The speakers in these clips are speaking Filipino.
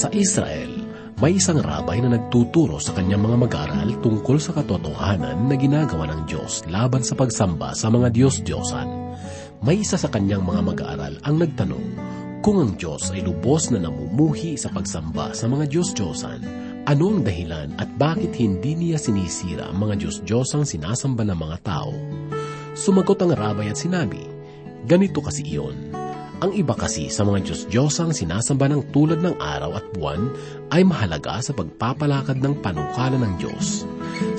Sa Israel, may isang rabay na nagtuturo sa kanyang mga mag-aral tungkol sa katotohanan na ginagawa ng Diyos laban sa pagsamba sa mga Diyos-Diyosan. May isa sa kanyang mga mag-aaral ang nagtanong kung ang Diyos ay lubos na namumuhi sa pagsamba sa mga Diyos-Diyosan, ano ang dahilan at bakit hindi niya sinisira ang mga Diyos-Diyosang sinasamba ng mga tao? Sumagot ang rabay at sinabi, Ganito kasi iyon. Ang iba kasi sa mga Diyos-Diyosang sinasamba ng tulad ng araw at buwan ay mahalaga sa pagpapalakad ng panukala ng Diyos.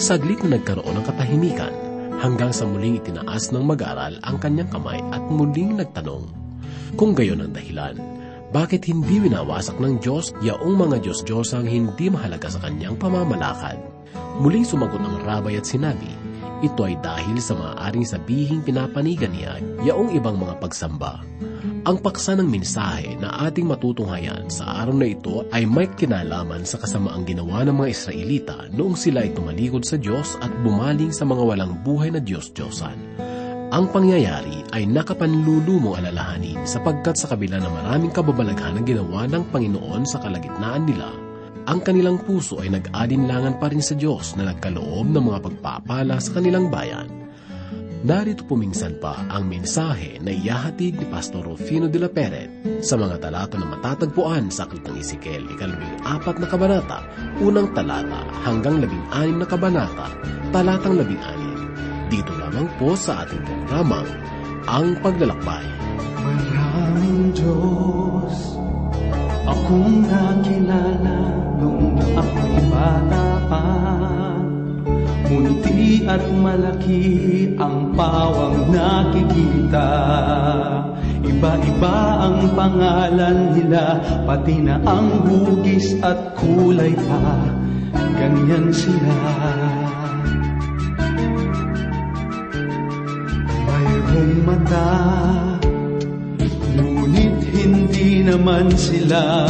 Saglit na nagkaroon ng katahimikan hanggang sa muling itinaas ng mag-aral ang kanyang kamay at muling nagtanong, kung gayon ang dahilan, bakit hindi winawasak ng Diyos yaong mga Diyos-Diyosang hindi mahalaga sa kanyang pamamalakad? Muling sumagot ang rabay at sinabi, ito ay dahil sa maaaring sabihing pinapanigan niya yaong ibang mga pagsamba. Ang paksa ng mensahe na ating matutunghayan sa araw na ito ay may kinalaman sa kasamaang ginawa ng mga Israelita noong sila ay tumalikod sa Diyos at bumaling sa mga walang buhay na Diyos-Diyosan. Ang pangyayari ay nakapanlulumong alalahanin sapagkat sa kabila ng maraming kababalaghan ang ginawa ng Panginoon sa kalagitnaan nila, ang kanilang puso ay nag-alinlangan pa rin sa Diyos na nagkaloob ng mga pagpapala sa kanilang bayan. Narito puminsan pa ang mensahe na iyahatid ni Pastor Rufino de la Peret sa mga talata na matatagpuan sa Aklat ng Ezekiel, ikalabing apat na kabanata, unang talata hanggang labing anim na kabanata, talatang labing anim dito lamang po sa ating programang Ang Paglalakbay. Maraming Diyos akong nakilala nung ako'y bata pa. At malaki ang pawang nakikita. Iba-iba ang pangalan nila, pati na ang hugis at kulay pa. Ganyan sila. iyong mata Ngunit hindi naman sila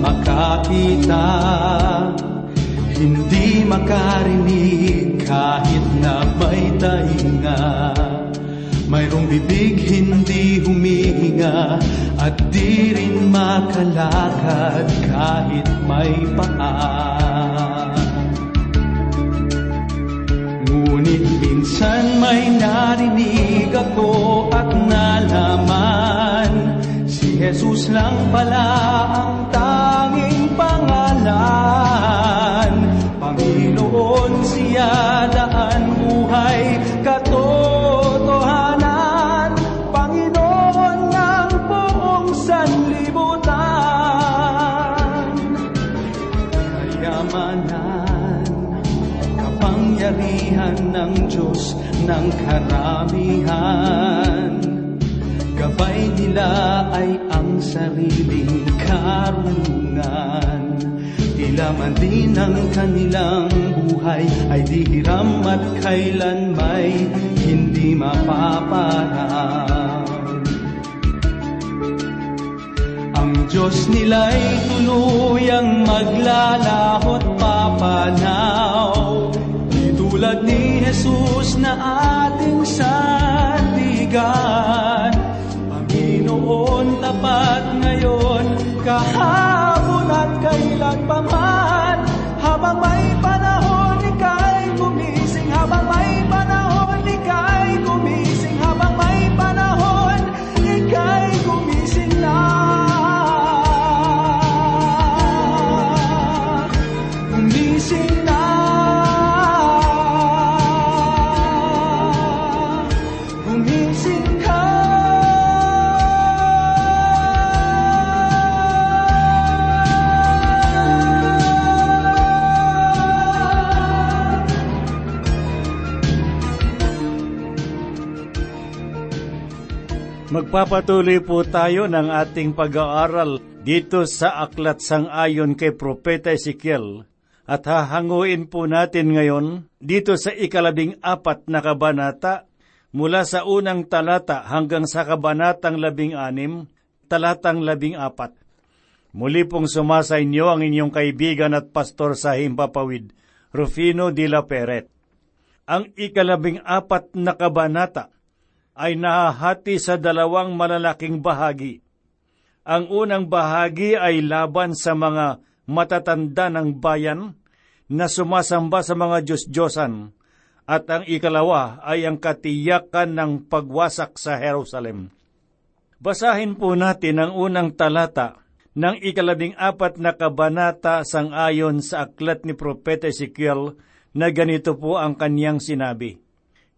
makakita Hindi makarinig kahit na may tainga. Mayroong bibig hindi humihinga. At di rin makalakad kahit may paa. Ngunit minsan may narinig ako at nalaman Si Jesus lang pala ang tanging ng karamihan. Gabay nila ay ang sariling karunungan. Tila man din ang kanilang buhay ay di hiram at kailan may hindi mapaparang Ang Diyos nila'y tuluyang maglalahot papanaw tulad ni Jesus na ating sandigan Magpapatuloy po tayo ng ating pag-aaral dito sa Aklat Sang-ayon kay Propeta Ezekiel at hahanguin po natin ngayon dito sa ikalabing apat na kabanata mula sa unang talata hanggang sa kabanatang labing anim, talatang labing apat. Muli pong sumasa inyo ang inyong kaibigan at pastor sa Himpapawid, Rufino de la Peret. Ang ikalabing apat na kabanata ay nahahati sa dalawang malalaking bahagi. Ang unang bahagi ay laban sa mga matatanda ng bayan na sumasamba sa mga Diyos-Diyosan at ang ikalawa ay ang katiyakan ng pagwasak sa Jerusalem. Basahin po natin ang unang talata ng ikalabing apat na kabanata sang ayon sa aklat ni Propeta Ezekiel na ganito po ang kanyang sinabi.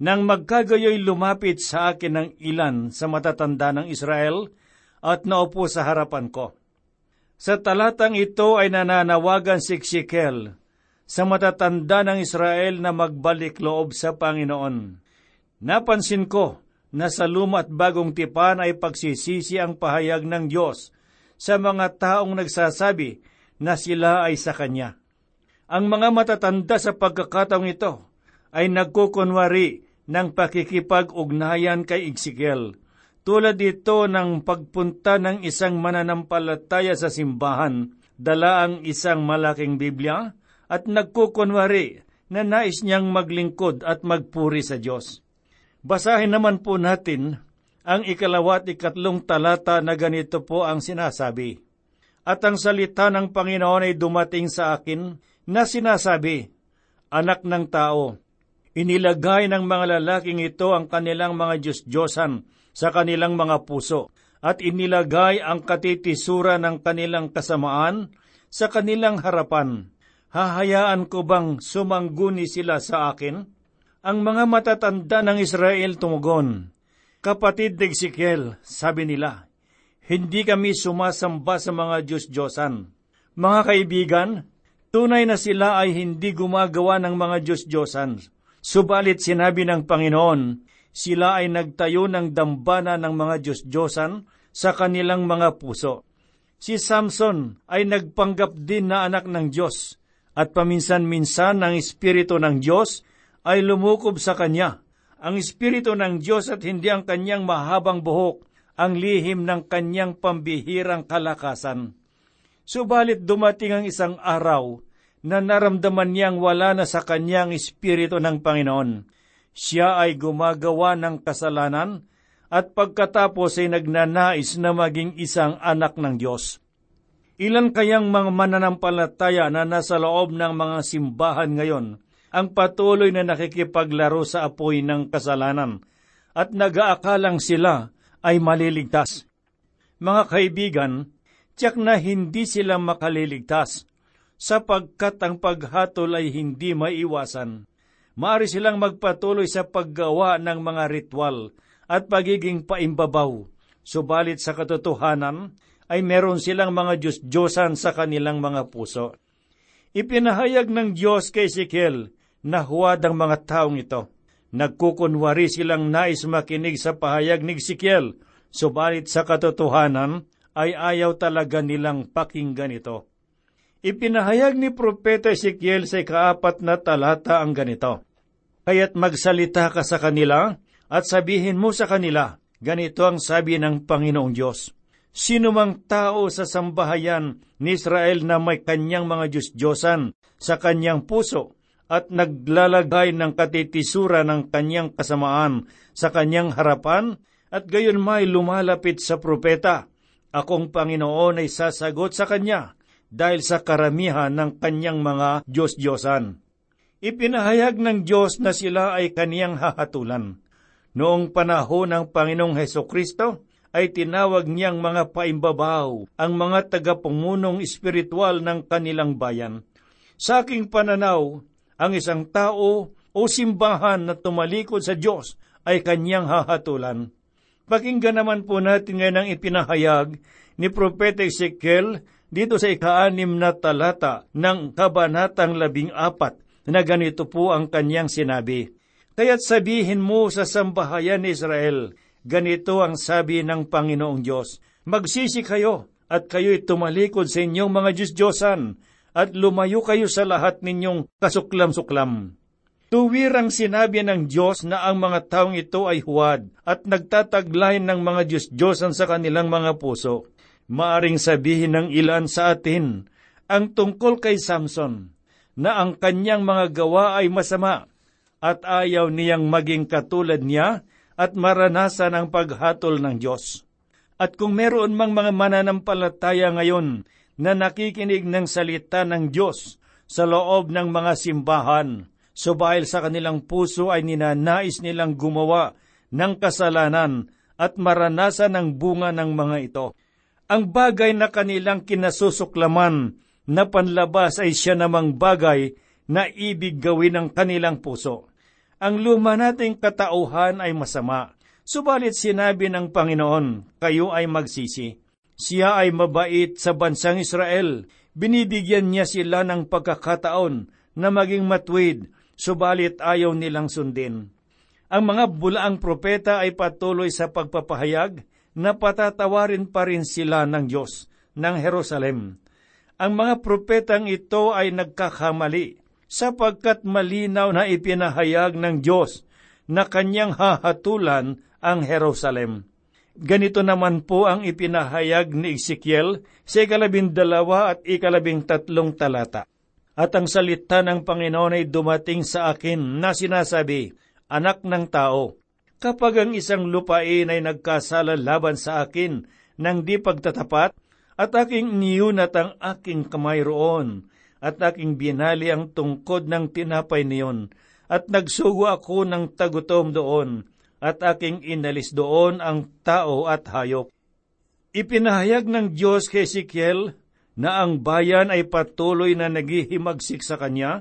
Nang magkagayoy lumapit sa akin ng ilan sa matatanda ng Israel at naupo sa harapan ko. Sa talatang ito ay nananawagan si Ezekiel sa matatanda ng Israel na magbalik loob sa Panginoon. Napansin ko na sa luma at bagong tipan ay pagsisisi ang pahayag ng Diyos sa mga taong nagsasabi na sila ay sa Kanya. Ang mga matatanda sa pagkakataong ito ay nagkukunwari ng pakikipag-ugnayan kay Ezekiel. Tulad dito ng pagpunta ng isang mananampalataya sa simbahan, dala ang isang malaking Biblia at nagkukunwari na nais niyang maglingkod at magpuri sa Diyos. Basahin naman po natin ang ikalawa at ikatlong talata na ganito po ang sinasabi. At ang salita ng Panginoon ay dumating sa akin na sinasabi, Anak ng tao, inilagay ng mga lalaking ito ang kanilang mga Diyos-Diyosan sa kanilang mga puso, at inilagay ang katitisura ng kanilang kasamaan sa kanilang harapan. Hahayaan ko bang sumangguni sila sa akin? Ang mga matatanda ng Israel tumugon, Kapatid de Ezekiel, sabi nila, hindi kami sumasamba sa mga Diyos-Diyosan. Mga kaibigan, Tunay na sila ay hindi gumagawa ng mga Diyos-Diyosan. Subalit sinabi ng Panginoon, sila ay nagtayo ng dambana ng mga Diyos-Diyosan sa kanilang mga puso. Si Samson ay nagpanggap din na anak ng Diyos, at paminsan-minsan ang Espiritu ng Diyos ay lumukob sa kanya. Ang Espiritu ng Diyos at hindi ang kanyang mahabang buhok, ang lihim ng kanyang pambihirang kalakasan. Subalit dumating ang isang araw na naramdaman niyang wala na sa kanyang espiritu ng Panginoon. Siya ay gumagawa ng kasalanan at pagkatapos ay nagnanais na maging isang anak ng Diyos. Ilan kayang mga mananampalataya na nasa loob ng mga simbahan ngayon ang patuloy na nakikipaglaro sa apoy ng kasalanan at nagaakalang sila ay maliligtas. Mga kaibigan, tiyak na hindi sila makaliligtas sapagkat ang paghatol ay hindi maiwasan. Maari silang magpatuloy sa paggawa ng mga ritual at pagiging paimbabaw, subalit sa katotohanan ay meron silang mga Diyos-Diyosan sa kanilang mga puso. Ipinahayag ng Diyos kay Ezekiel na huwad ang mga taong ito. Nagkukunwari silang nais makinig sa pahayag ni Ezekiel, subalit sa katotohanan ay ayaw talaga nilang pakinggan ito. Ipinahayag ni Propeta Ezekiel sa ikaapat na talata ang ganito, Kaya't magsalita ka sa kanila at sabihin mo sa kanila, ganito ang sabi ng Panginoong Diyos. Sino mang tao sa sambahayan ni Israel na may kanyang mga Diyos-Diyosan sa kanyang puso at naglalagay ng katitisura ng kanyang kasamaan sa kanyang harapan at gayon may lumalapit sa propeta akong Panginoon ay sasagot sa kanya dahil sa karamihan ng kanyang mga Diyos-Diyosan. Ipinahayag ng Diyos na sila ay kaniyang hahatulan. Noong panahon ng Panginoong Heso Kristo, ay tinawag niyang mga paimbabaw ang mga tagapungunong espiritual ng kanilang bayan. Sa aking pananaw, ang isang tao o simbahan na tumalikod sa Diyos ay kanyang hahatulan. Pakinggan naman po natin ngayon ang ipinahayag ni Propeta Ezekiel dito sa ikaanim na talata ng Kabanatang labing apat na ganito po ang kanyang sinabi. Kaya't sabihin mo sa sambahayan ni Israel, ganito ang sabi ng Panginoong Diyos, Magsisi kayo at kayo'y tumalikod sa inyong mga Diyos-Diyosan at lumayo kayo sa lahat ninyong kasuklam-suklam. Tuwirang sinabi ng Diyos na ang mga taong ito ay huwad at nagtataglay ng mga Diyos-Diyosan sa kanilang mga puso. Maaring sabihin ng ilan sa atin ang tungkol kay Samson na ang kanyang mga gawa ay masama at ayaw niyang maging katulad niya at maranasan ang paghatol ng Diyos. At kung meron mang mga mananampalataya ngayon na nakikinig ng salita ng Diyos sa loob ng mga simbahan. Subail sa kanilang puso ay ninanais nilang gumawa ng kasalanan at maranasan ang bunga ng mga ito. Ang bagay na kanilang kinasusuklaman na panlabas ay siya namang bagay na ibig gawin ng kanilang puso. Ang luma nating katauhan ay masama, subalit sinabi ng Panginoon, kayo ay magsisi. Siya ay mabait sa bansang Israel, binibigyan niya sila ng pagkakataon na maging matwid, subalit ayaw nilang sundin. Ang mga bulaang propeta ay patuloy sa pagpapahayag na patatawarin pa rin sila ng Diyos ng Jerusalem. Ang mga propetang ito ay nagkakamali sapagkat malinaw na ipinahayag ng Diyos na kanyang hahatulan ang Jerusalem. Ganito naman po ang ipinahayag ni Ezekiel sa ikalabing dalawa at ikalabing tatlong talata. At ang salita ng Panginoon ay dumating sa akin na sinasabi, Anak ng tao, kapag ang isang lupain ay nagkasala laban sa akin ng di pagtatapat, at aking niyunat ang aking kamay roon, at aking binali ang tungkod ng tinapay niyon, at nagsugo ako ng tagutom doon, at aking inalis doon ang tao at hayop. Ipinahayag ng Diyos kay Ezekiel na ang bayan ay patuloy na naghihimagsik sa kanya,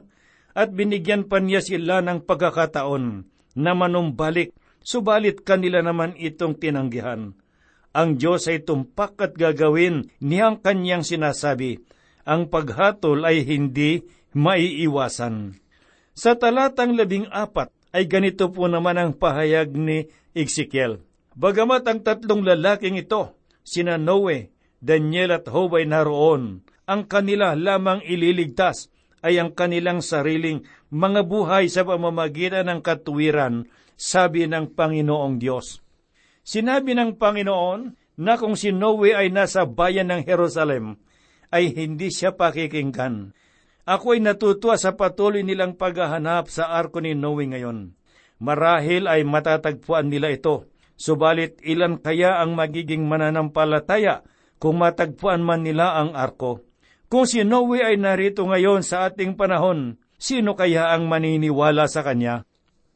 at binigyan pa niya sila ng pagkakataon na manumbalik, subalit kanila naman itong tinanggihan. Ang Diyos ay tumpak at gagawin niyang kanyang sinasabi, ang paghatol ay hindi maiiwasan. Sa talatang labing apat ay ganito po naman ang pahayag ni Ezekiel. Bagamat ang tatlong lalaking ito, sina Noe, Daniel at Hob ay naroon, ang kanila lamang ililigtas ay ang kanilang sariling mga buhay sa pamamagitan ng katuwiran, sabi ng Panginoong Diyos. Sinabi ng Panginoon na kung si Noe ay nasa bayan ng Jerusalem, ay hindi siya pakikinggan. Ako ay natutuwa sa patuloy nilang paghahanap sa arko ni Noe ngayon. Marahil ay matatagpuan nila ito, subalit ilan kaya ang magiging mananampalataya kung matagpuan man nila ang arko? Kung si Noe ay narito ngayon sa ating panahon, sino kaya ang maniniwala sa kanya?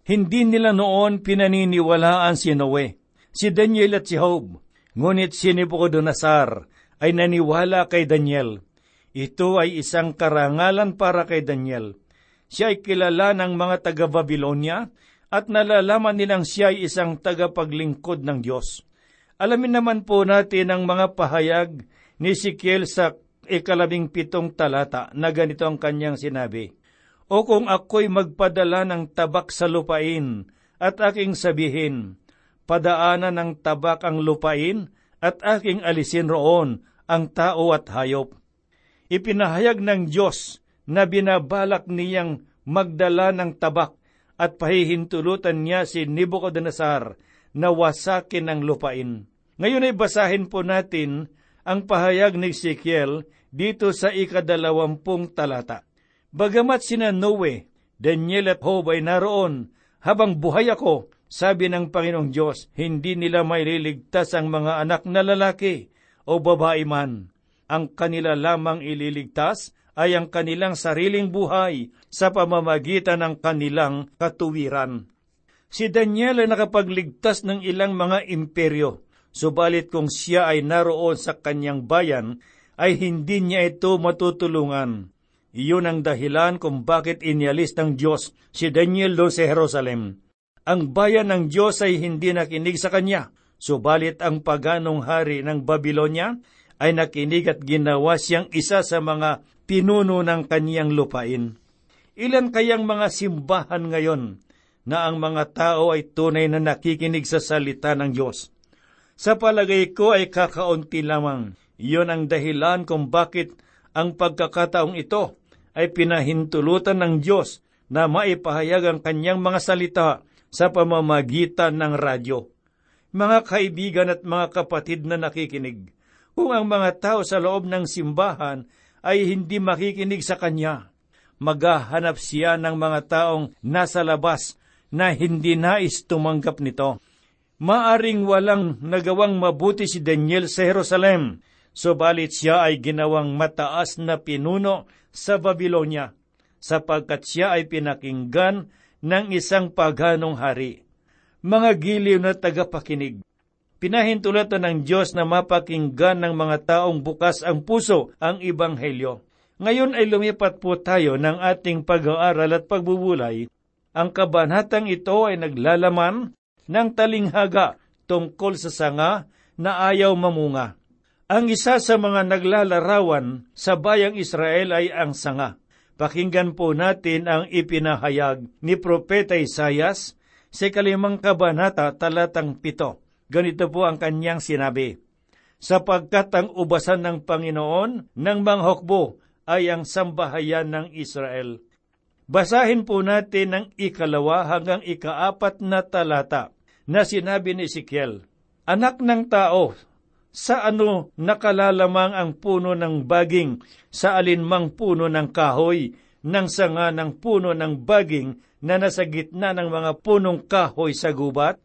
Hindi nila noon pinaniniwalaan si Noe, si Daniel at si Job, ngunit si Nebuchadnezzar ay naniwala kay Daniel. Ito ay isang karangalan para kay Daniel. Siya ay kilala ng mga taga-Babylonia at nalalaman nilang siya ay isang tagapaglingkod ng Diyos. Alamin naman po natin ang mga pahayag ni Sikiel sa ikalabing pitong talata na ganito ang kanyang sinabi. O kung ako'y magpadala ng tabak sa lupain at aking sabihin, padaanan ng tabak ang lupain at aking alisin roon ang tao at hayop. Ipinahayag ng Diyos na binabalak niyang magdala ng tabak at pahihintulutan niya si Nebuchadnezzar na wasakin ang lupain. Ngayon ay basahin po natin ang pahayag ni Ezekiel dito sa ikadalawampung talata. Bagamat sina Noe, Daniel at Job ay naroon, habang buhay ako, sabi ng Panginoong Diyos, hindi nila maililigtas ang mga anak na lalaki o babae man. Ang kanila lamang ililigtas ay ang kanilang sariling buhay sa pamamagitan ng kanilang katuwiran. Si Daniel ay nakapagligtas ng ilang mga imperyo, subalit kung siya ay naroon sa kanyang bayan, ay hindi niya ito matutulungan. Iyon ang dahilan kung bakit inialis ng Diyos si Daniel doon sa Jerusalem ang bayan ng Diyos ay hindi nakinig sa kanya, subalit ang paganong hari ng Babylonia ay nakinig at ginawa siyang isa sa mga pinuno ng kaniyang lupain. Ilan kayang mga simbahan ngayon na ang mga tao ay tunay na nakikinig sa salita ng Diyos? Sa palagay ko ay kakaunti lamang. Iyon ang dahilan kung bakit ang pagkakataong ito ay pinahintulutan ng Diyos na maipahayag ang kanyang mga salita sa pamamagitan ng radyo. Mga kaibigan at mga kapatid na nakikinig, kung ang mga tao sa loob ng simbahan ay hindi makikinig sa Kanya, maghahanap siya ng mga taong nasa labas na hindi nais tumanggap nito. Maaring walang nagawang mabuti si Daniel sa Jerusalem, subalit siya ay ginawang mataas na pinuno sa Babylonia, sapagkat siya ay pinakinggan ng isang paganong hari. Mga giliw na tagapakinig, pinahintulatan ng Diyos na mapakinggan ng mga taong bukas ang puso ang Ibanghelyo. Ngayon ay lumipat po tayo ng ating pag-aaral at pagbubulay. Ang kabanatang ito ay naglalaman ng talinghaga tungkol sa sanga na ayaw mamunga. Ang isa sa mga naglalarawan sa bayang Israel ay ang sanga. Pakinggan po natin ang ipinahayag ni Propeta Isayas sa kalimang kabanata talatang pito. Ganito po ang kanyang sinabi, Sapagkat ang ubasan ng Panginoon ng manghokbo ay ang sambahayan ng Israel. Basahin po natin ang ikalawa hanggang ikaapat na talata na sinabi ni Ezekiel, Anak ng tao, sa ano nakalalamang ang puno ng baging sa alinmang puno ng kahoy, ng sanga ng puno ng baging na nasa gitna ng mga punong kahoy sa gubat?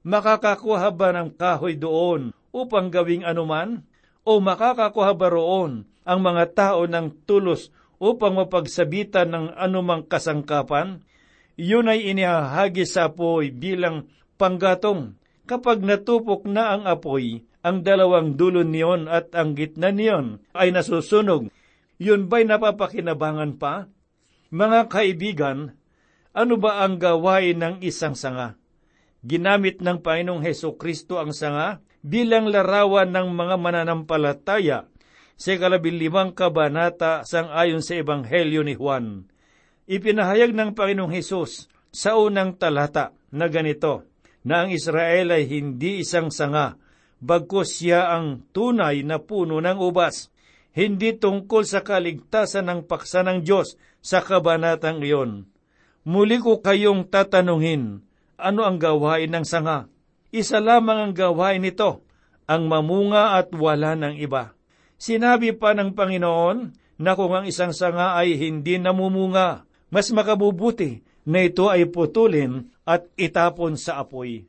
Makakakuha ba ng kahoy doon upang gawing anuman? O makakakuha ba roon ang mga tao ng tulos upang mapagsabitan ng anumang kasangkapan, yun ay inihahagi sa apoy bilang panggatong. Kapag natupok na ang apoy, ang dalawang dulo niyon at ang gitna niyon ay nasusunog. Yun ba'y napapakinabangan pa? Mga kaibigan, ano ba ang gawain ng isang sanga? Ginamit ng Panginoong Heso Kristo ang sanga bilang larawan ng mga mananampalataya sa ikalabilimang kabanata sang ayon sa Ebanghelyo ni Juan. Ipinahayag ng Panginoong Hesus sa unang talata na ganito, na ang Israel ay hindi isang sanga, bagkos siya ang tunay na puno ng ubas, hindi tungkol sa kaligtasan ng paksa ng Diyos sa kabanatang iyon. Muli ko kayong tatanungin, ano ang gawain ng sanga? Isa lamang ang gawain nito, ang mamunga at wala ng iba. Sinabi pa ng Panginoon na kung ang isang sanga ay hindi namumunga, mas makabubuti na ito ay putulin at itapon sa apoy.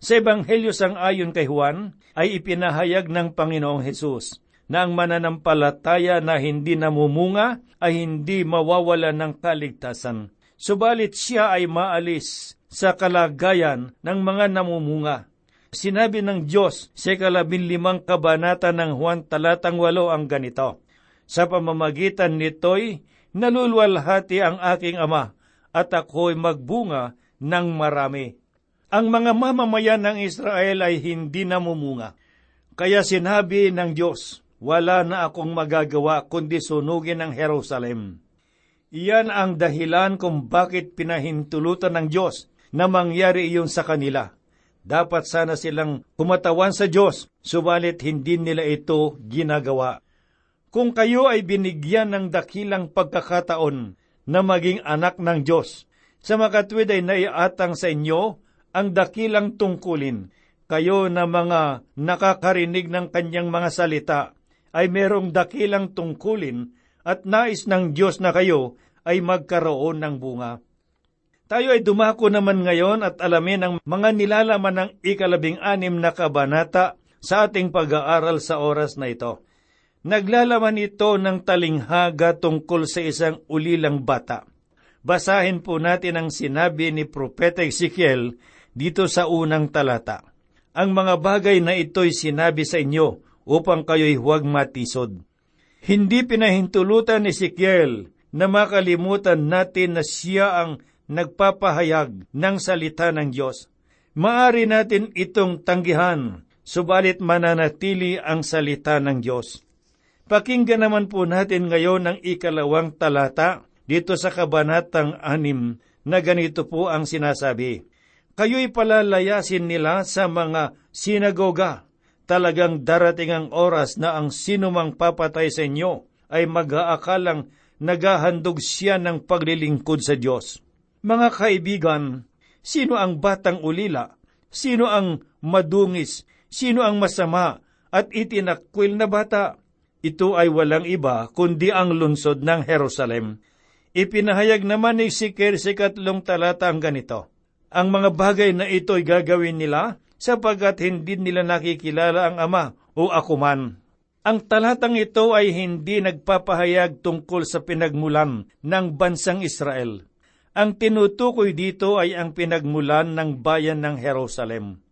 Sa Ebanghelyo sang ayon kay Juan ay ipinahayag ng Panginoong Hesus na ang mananampalataya na hindi namumunga ay hindi mawawala ng kaligtasan. Subalit siya ay maalis sa kalagayan ng mga namumunga Sinabi ng Diyos sa kalabing limang kabanata ng Juan talatang walo ang ganito, Sa pamamagitan nito'y nalulwalhati ang aking ama at ako'y magbunga ng marami. Ang mga mamamayan ng Israel ay hindi namumunga. Kaya sinabi ng Diyos, wala na akong magagawa kundi sunugin ang Jerusalem. Iyan ang dahilan kung bakit pinahintulutan ng Diyos na mangyari iyon sa kanila dapat sana silang kumatawan sa Diyos, subalit hindi nila ito ginagawa. Kung kayo ay binigyan ng dakilang pagkakataon na maging anak ng Diyos, sa makatwid ay naiatang sa inyo ang dakilang tungkulin. Kayo na mga nakakarinig ng kanyang mga salita ay merong dakilang tungkulin at nais ng Diyos na kayo ay magkaroon ng bunga. Tayo ay dumako naman ngayon at alamin ang mga nilalaman ng ikalabing anim na kabanata sa ating pag-aaral sa oras na ito. Naglalaman ito ng talinghaga tungkol sa isang ulilang bata. Basahin po natin ang sinabi ni Propeta Ezekiel dito sa unang talata. Ang mga bagay na ito'y sinabi sa inyo upang kayo'y huwag matisod. Hindi pinahintulutan ni Ezekiel na makalimutan natin na siya ang nagpapahayag ng salita ng Diyos. Maari natin itong tanggihan, subalit mananatili ang salita ng Diyos. Pakinggan naman po natin ngayon ang ikalawang talata dito sa kabanatang anim na ganito po ang sinasabi. Kayo'y palalayasin nila sa mga sinagoga. Talagang darating ang oras na ang sinumang papatay sa inyo ay mag-aakalang naghahandog siya ng paglilingkod sa Diyos. Mga kaibigan, sino ang batang ulila? Sino ang madungis? Sino ang masama at itinakwil na bata? Ito ay walang iba kundi ang lungsod ng Jerusalem. Ipinahayag naman ni Siker sa katlong talata ang ganito. Ang mga bagay na ito ay gagawin nila sapagkat hindi nila nakikilala ang Ama o ako man. Ang talatang ito ay hindi nagpapahayag tungkol sa pinagmulan ng bansang Israel. Ang tinutukoy dito ay ang pinagmulan ng bayan ng Jerusalem.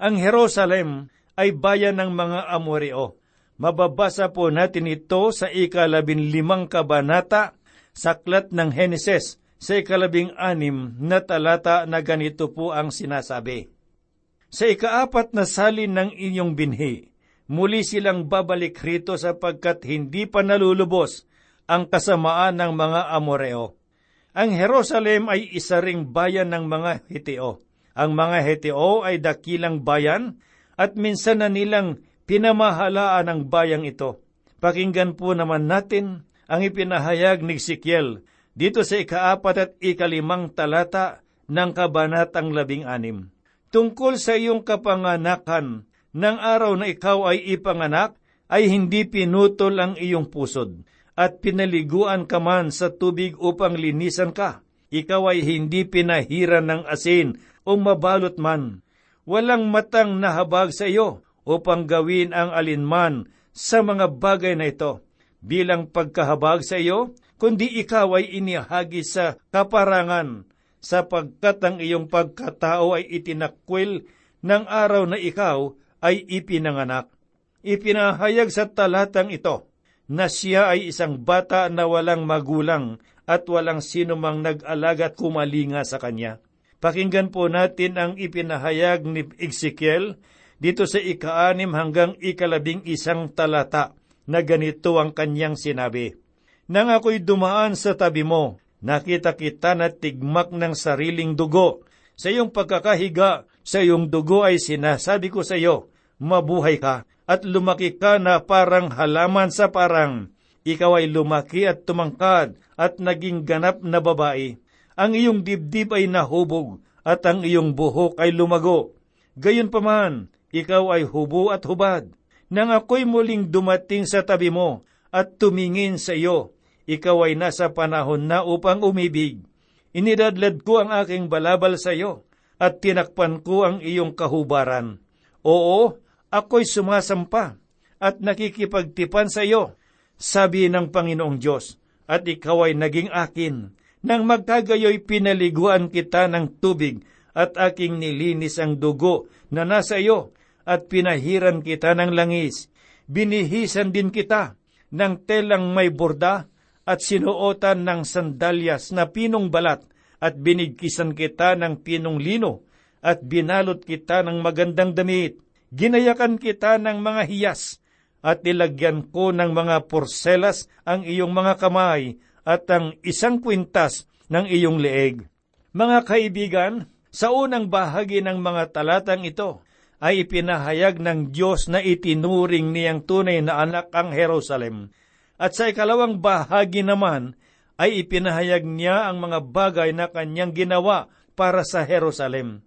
Ang Jerusalem ay bayan ng mga Amoreo. Mababasa po natin ito sa ikalabing limang kabanata sa aklat ng Heneses sa ikalabing anim na talata na ganito po ang sinasabi. Sa ikaapat na salin ng inyong binhi, muli silang babalik rito sapagkat hindi pa nalulubos ang kasamaan ng mga Amoreo. Ang Jerusalem ay isa ring bayan ng mga Heteo. Ang mga Heteo ay dakilang bayan at minsan na nilang pinamahalaan ang bayang ito. Pakinggan po naman natin ang ipinahayag ni Ezekiel dito sa ikaapat at ikalimang talata ng kabanatang labing anim. Tungkol sa iyong kapanganakan, ng araw na ikaw ay ipanganak, ay hindi pinutol ang iyong pusod, at pinaliguan ka man sa tubig upang linisan ka. Ikaw ay hindi pinahiran ng asin o mabalot man. Walang matang nahabag sa iyo upang gawin ang alinman sa mga bagay na ito. Bilang pagkahabag sa iyo, kundi ikaw ay inihagi sa kaparangan, sapagkat ang iyong pagkatao ay itinakwil ng araw na ikaw ay ipinanganak. Ipinahayag sa talatang ito na siya ay isang bata na walang magulang at walang sino mang nag-alaga at kumalinga sa kanya. Pakinggan po natin ang ipinahayag ni Ezekiel dito sa ikaanim hanggang ikalabing isang talata na ganito ang kanyang sinabi. Nang ako'y dumaan sa tabi mo, nakita kita na tigmak ng sariling dugo. Sa iyong pagkakahiga, sa iyong dugo ay sinasabi ko sa iyo, mabuhay ka, at lumaki ka na parang halaman sa parang. Ikaw ay lumaki at tumangkad at naging ganap na babae. Ang iyong dibdib ay nahubog at ang iyong buhok ay lumago. Gayon pa man, ikaw ay hubo at hubad. Nang ako'y muling dumating sa tabi mo at tumingin sa iyo, ikaw ay nasa panahon na upang umibig. Inidadlad ko ang aking balabal sa iyo, at tinakpan ko ang iyong kahubaran. Oo, ako'y sumasampa, at nakikipagtipan sa iyo, sabi ng Panginoong Diyos, at ikaw ay naging akin. Nang magkagayoy pinaliguan kita ng tubig, at aking nilinis ang dugo na nasa iyo, at pinahiran kita ng langis. Binihisan din kita ng telang may borda at sinuotan ng sandalyas na pinong balat at binigkisan kita ng pinong lino at binalot kita ng magandang damit. Ginayakan kita ng mga hiyas at nilagyan ko ng mga porselas ang iyong mga kamay at ang isang kwintas ng iyong leeg. Mga kaibigan, sa unang bahagi ng mga talatang ito ay ipinahayag ng Diyos na itinuring niyang tunay na anak ang Jerusalem at sa ikalawang bahagi naman ay ipinahayag niya ang mga bagay na kanyang ginawa para sa Jerusalem.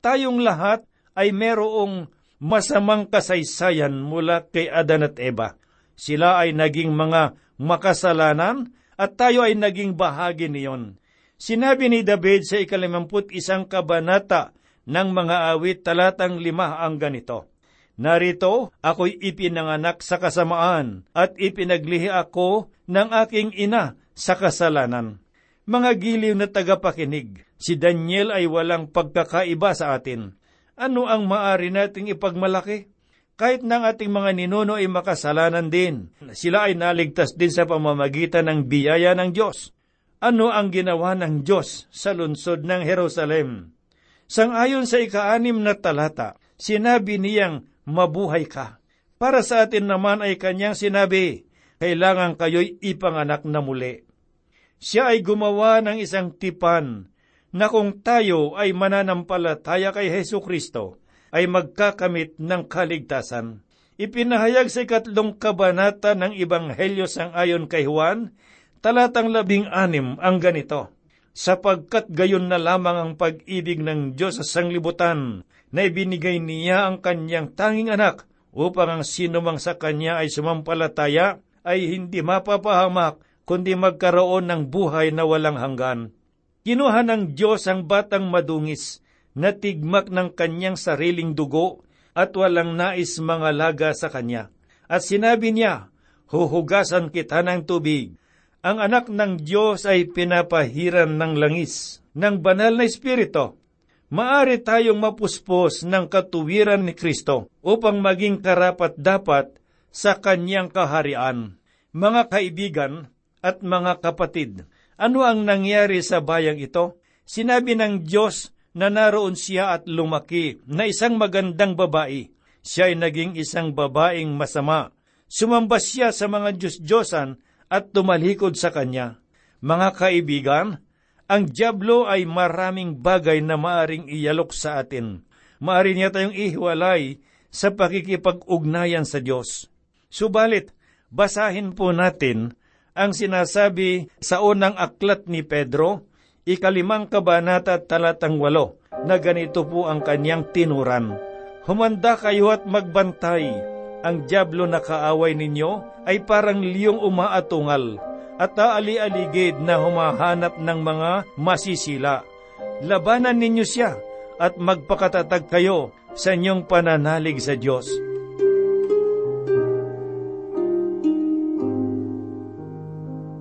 Tayong lahat ay merong masamang kasaysayan mula kay Adan at Eva. Sila ay naging mga makasalanan at tayo ay naging bahagi niyon. Sinabi ni David sa ikalimamput isang kabanata ng mga awit talatang lima ang ganito, Narito, ako'y ipinanganak sa kasamaan at ipinaglihi ako ng aking ina sa kasalanan. Mga giliw na tagapakinig, si Daniel ay walang pagkakaiba sa atin. Ano ang maari nating ipagmalaki? Kahit ng ating mga ninuno ay makasalanan din, sila ay naligtas din sa pamamagitan ng biyaya ng Diyos. Ano ang ginawa ng Diyos sa lungsod ng Jerusalem? Sangayon sa ikaanim na talata, sinabi niyang mabuhay ka. Para sa atin naman ay kanyang sinabi, kailangan kayo'y ipanganak na muli. Siya ay gumawa ng isang tipan na kung tayo ay mananampalataya kay Heso Kristo, ay magkakamit ng kaligtasan. Ipinahayag sa ikatlong kabanata ng Ibanghelyo sang ayon kay Juan, talatang labing anim ang ganito, sapagkat gayon na lamang ang pag-ibig ng Diyos sa sanglibutan na ibinigay niya ang kanyang tanging anak upang ang sinumang sa kanya ay sumampalataya ay hindi mapapahamak kundi magkaroon ng buhay na walang hanggan. Kinuha ng Diyos ang batang madungis na tigmak ng kanyang sariling dugo at walang nais mga laga sa kanya. At sinabi niya, Huhugasan kita ng tubig. Ang anak ng Diyos ay pinapahiran ng langis, ng banal na espiritu. Maari tayong mapuspos ng katuwiran ni Kristo upang maging karapat dapat sa kanyang kaharian. Mga kaibigan at mga kapatid, ano ang nangyari sa bayang ito? Sinabi ng Diyos na naroon siya at lumaki na isang magandang babae. Siya ay naging isang babaeng masama. Sumamba siya sa mga Diyos-Diyosan at tumalikod sa Kanya. Mga kaibigan, ang Diablo ay maraming bagay na maaring iyalok sa atin. Maari niya tayong ihiwalay sa pakikipag-ugnayan sa Diyos. Subalit, basahin po natin ang sinasabi sa unang aklat ni Pedro, ikalimang kabanata talatang walo, na ganito po ang kanyang tinuran. Humanda kayo at magbantay. Ang Diablo na kaaway ninyo ay parang liyong umaatungal at aali-aligid na humahanap ng mga masisila. Labanan ninyo siya at magpakatatag kayo sa inyong pananalig sa Diyos.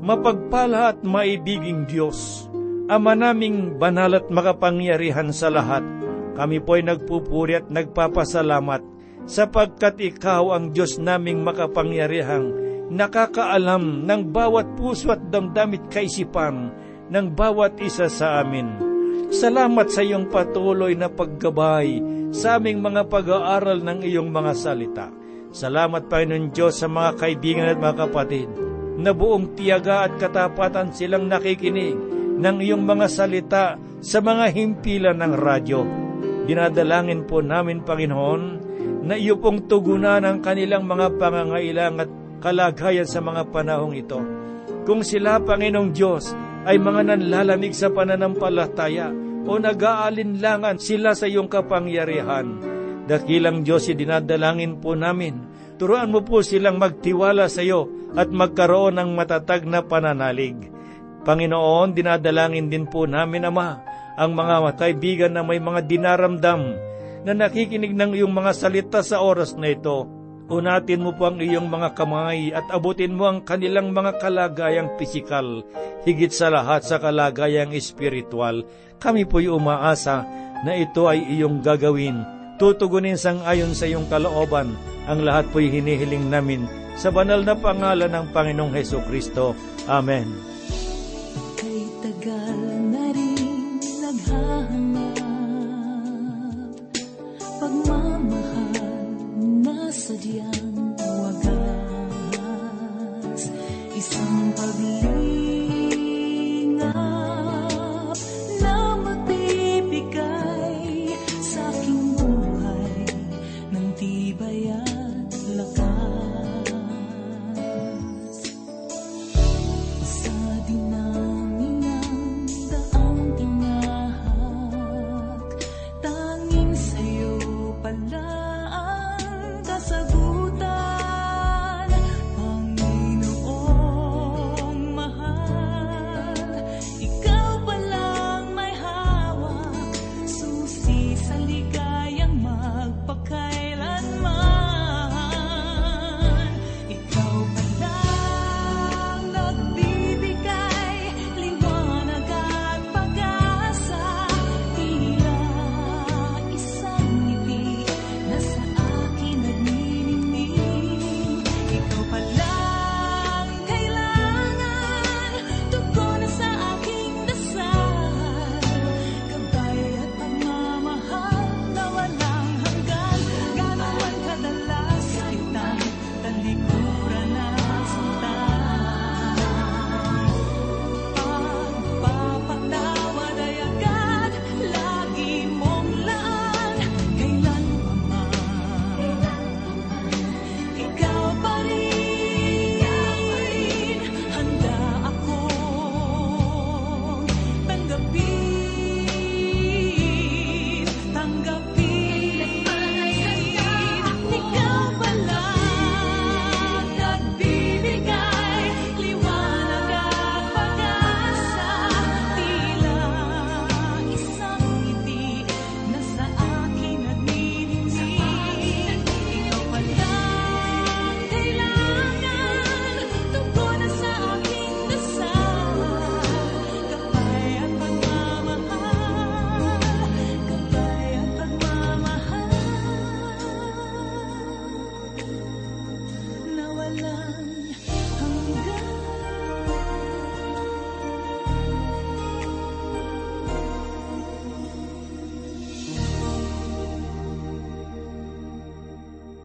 Mapagpala at maibiging Diyos, Ama naming banal at makapangyarihan sa lahat, kami po'y nagpupuri at nagpapasalamat sapagkat Ikaw ang Diyos naming makapangyarihang nakakaalam ng bawat puso at damdamit kaisipan ng bawat isa sa amin. Salamat sa iyong patuloy na paggabay sa aming mga pag-aaral ng iyong mga salita. Salamat, Panginoon Diyos, sa mga kaibigan at mga kapatid na buong tiyaga at katapatan silang nakikinig ng iyong mga salita sa mga himpilan ng radyo. Dinadalangin po namin, Panginoon, na iyo pong tugunan ang kanilang mga pangangailang at kalagayan sa mga panahong ito. Kung sila, Panginoong Diyos, ay mga nanlalamig sa pananampalataya o nag-aalinlangan sila sa iyong kapangyarihan, dakilang Diyos, dinadalangin po namin Turuan mo po silang magtiwala sa iyo at magkaroon ng matatag na pananalig. Panginoon, dinadalangin din po namin, Ama, ang mga kaibigan na may mga dinaramdam na nakikinig ng iyong mga salita sa oras na ito. Unatin mo po ang iyong mga kamay at abutin mo ang kanilang mga kalagayang pisikal, higit sa lahat sa kalagayang espiritual. Kami po'y umaasa na ito ay iyong gagawin. Tutugunin sang ayon sa iyong kalooban ang lahat po'y hinihiling namin sa banal na pangalan ng Panginoong Heso Kristo. Amen.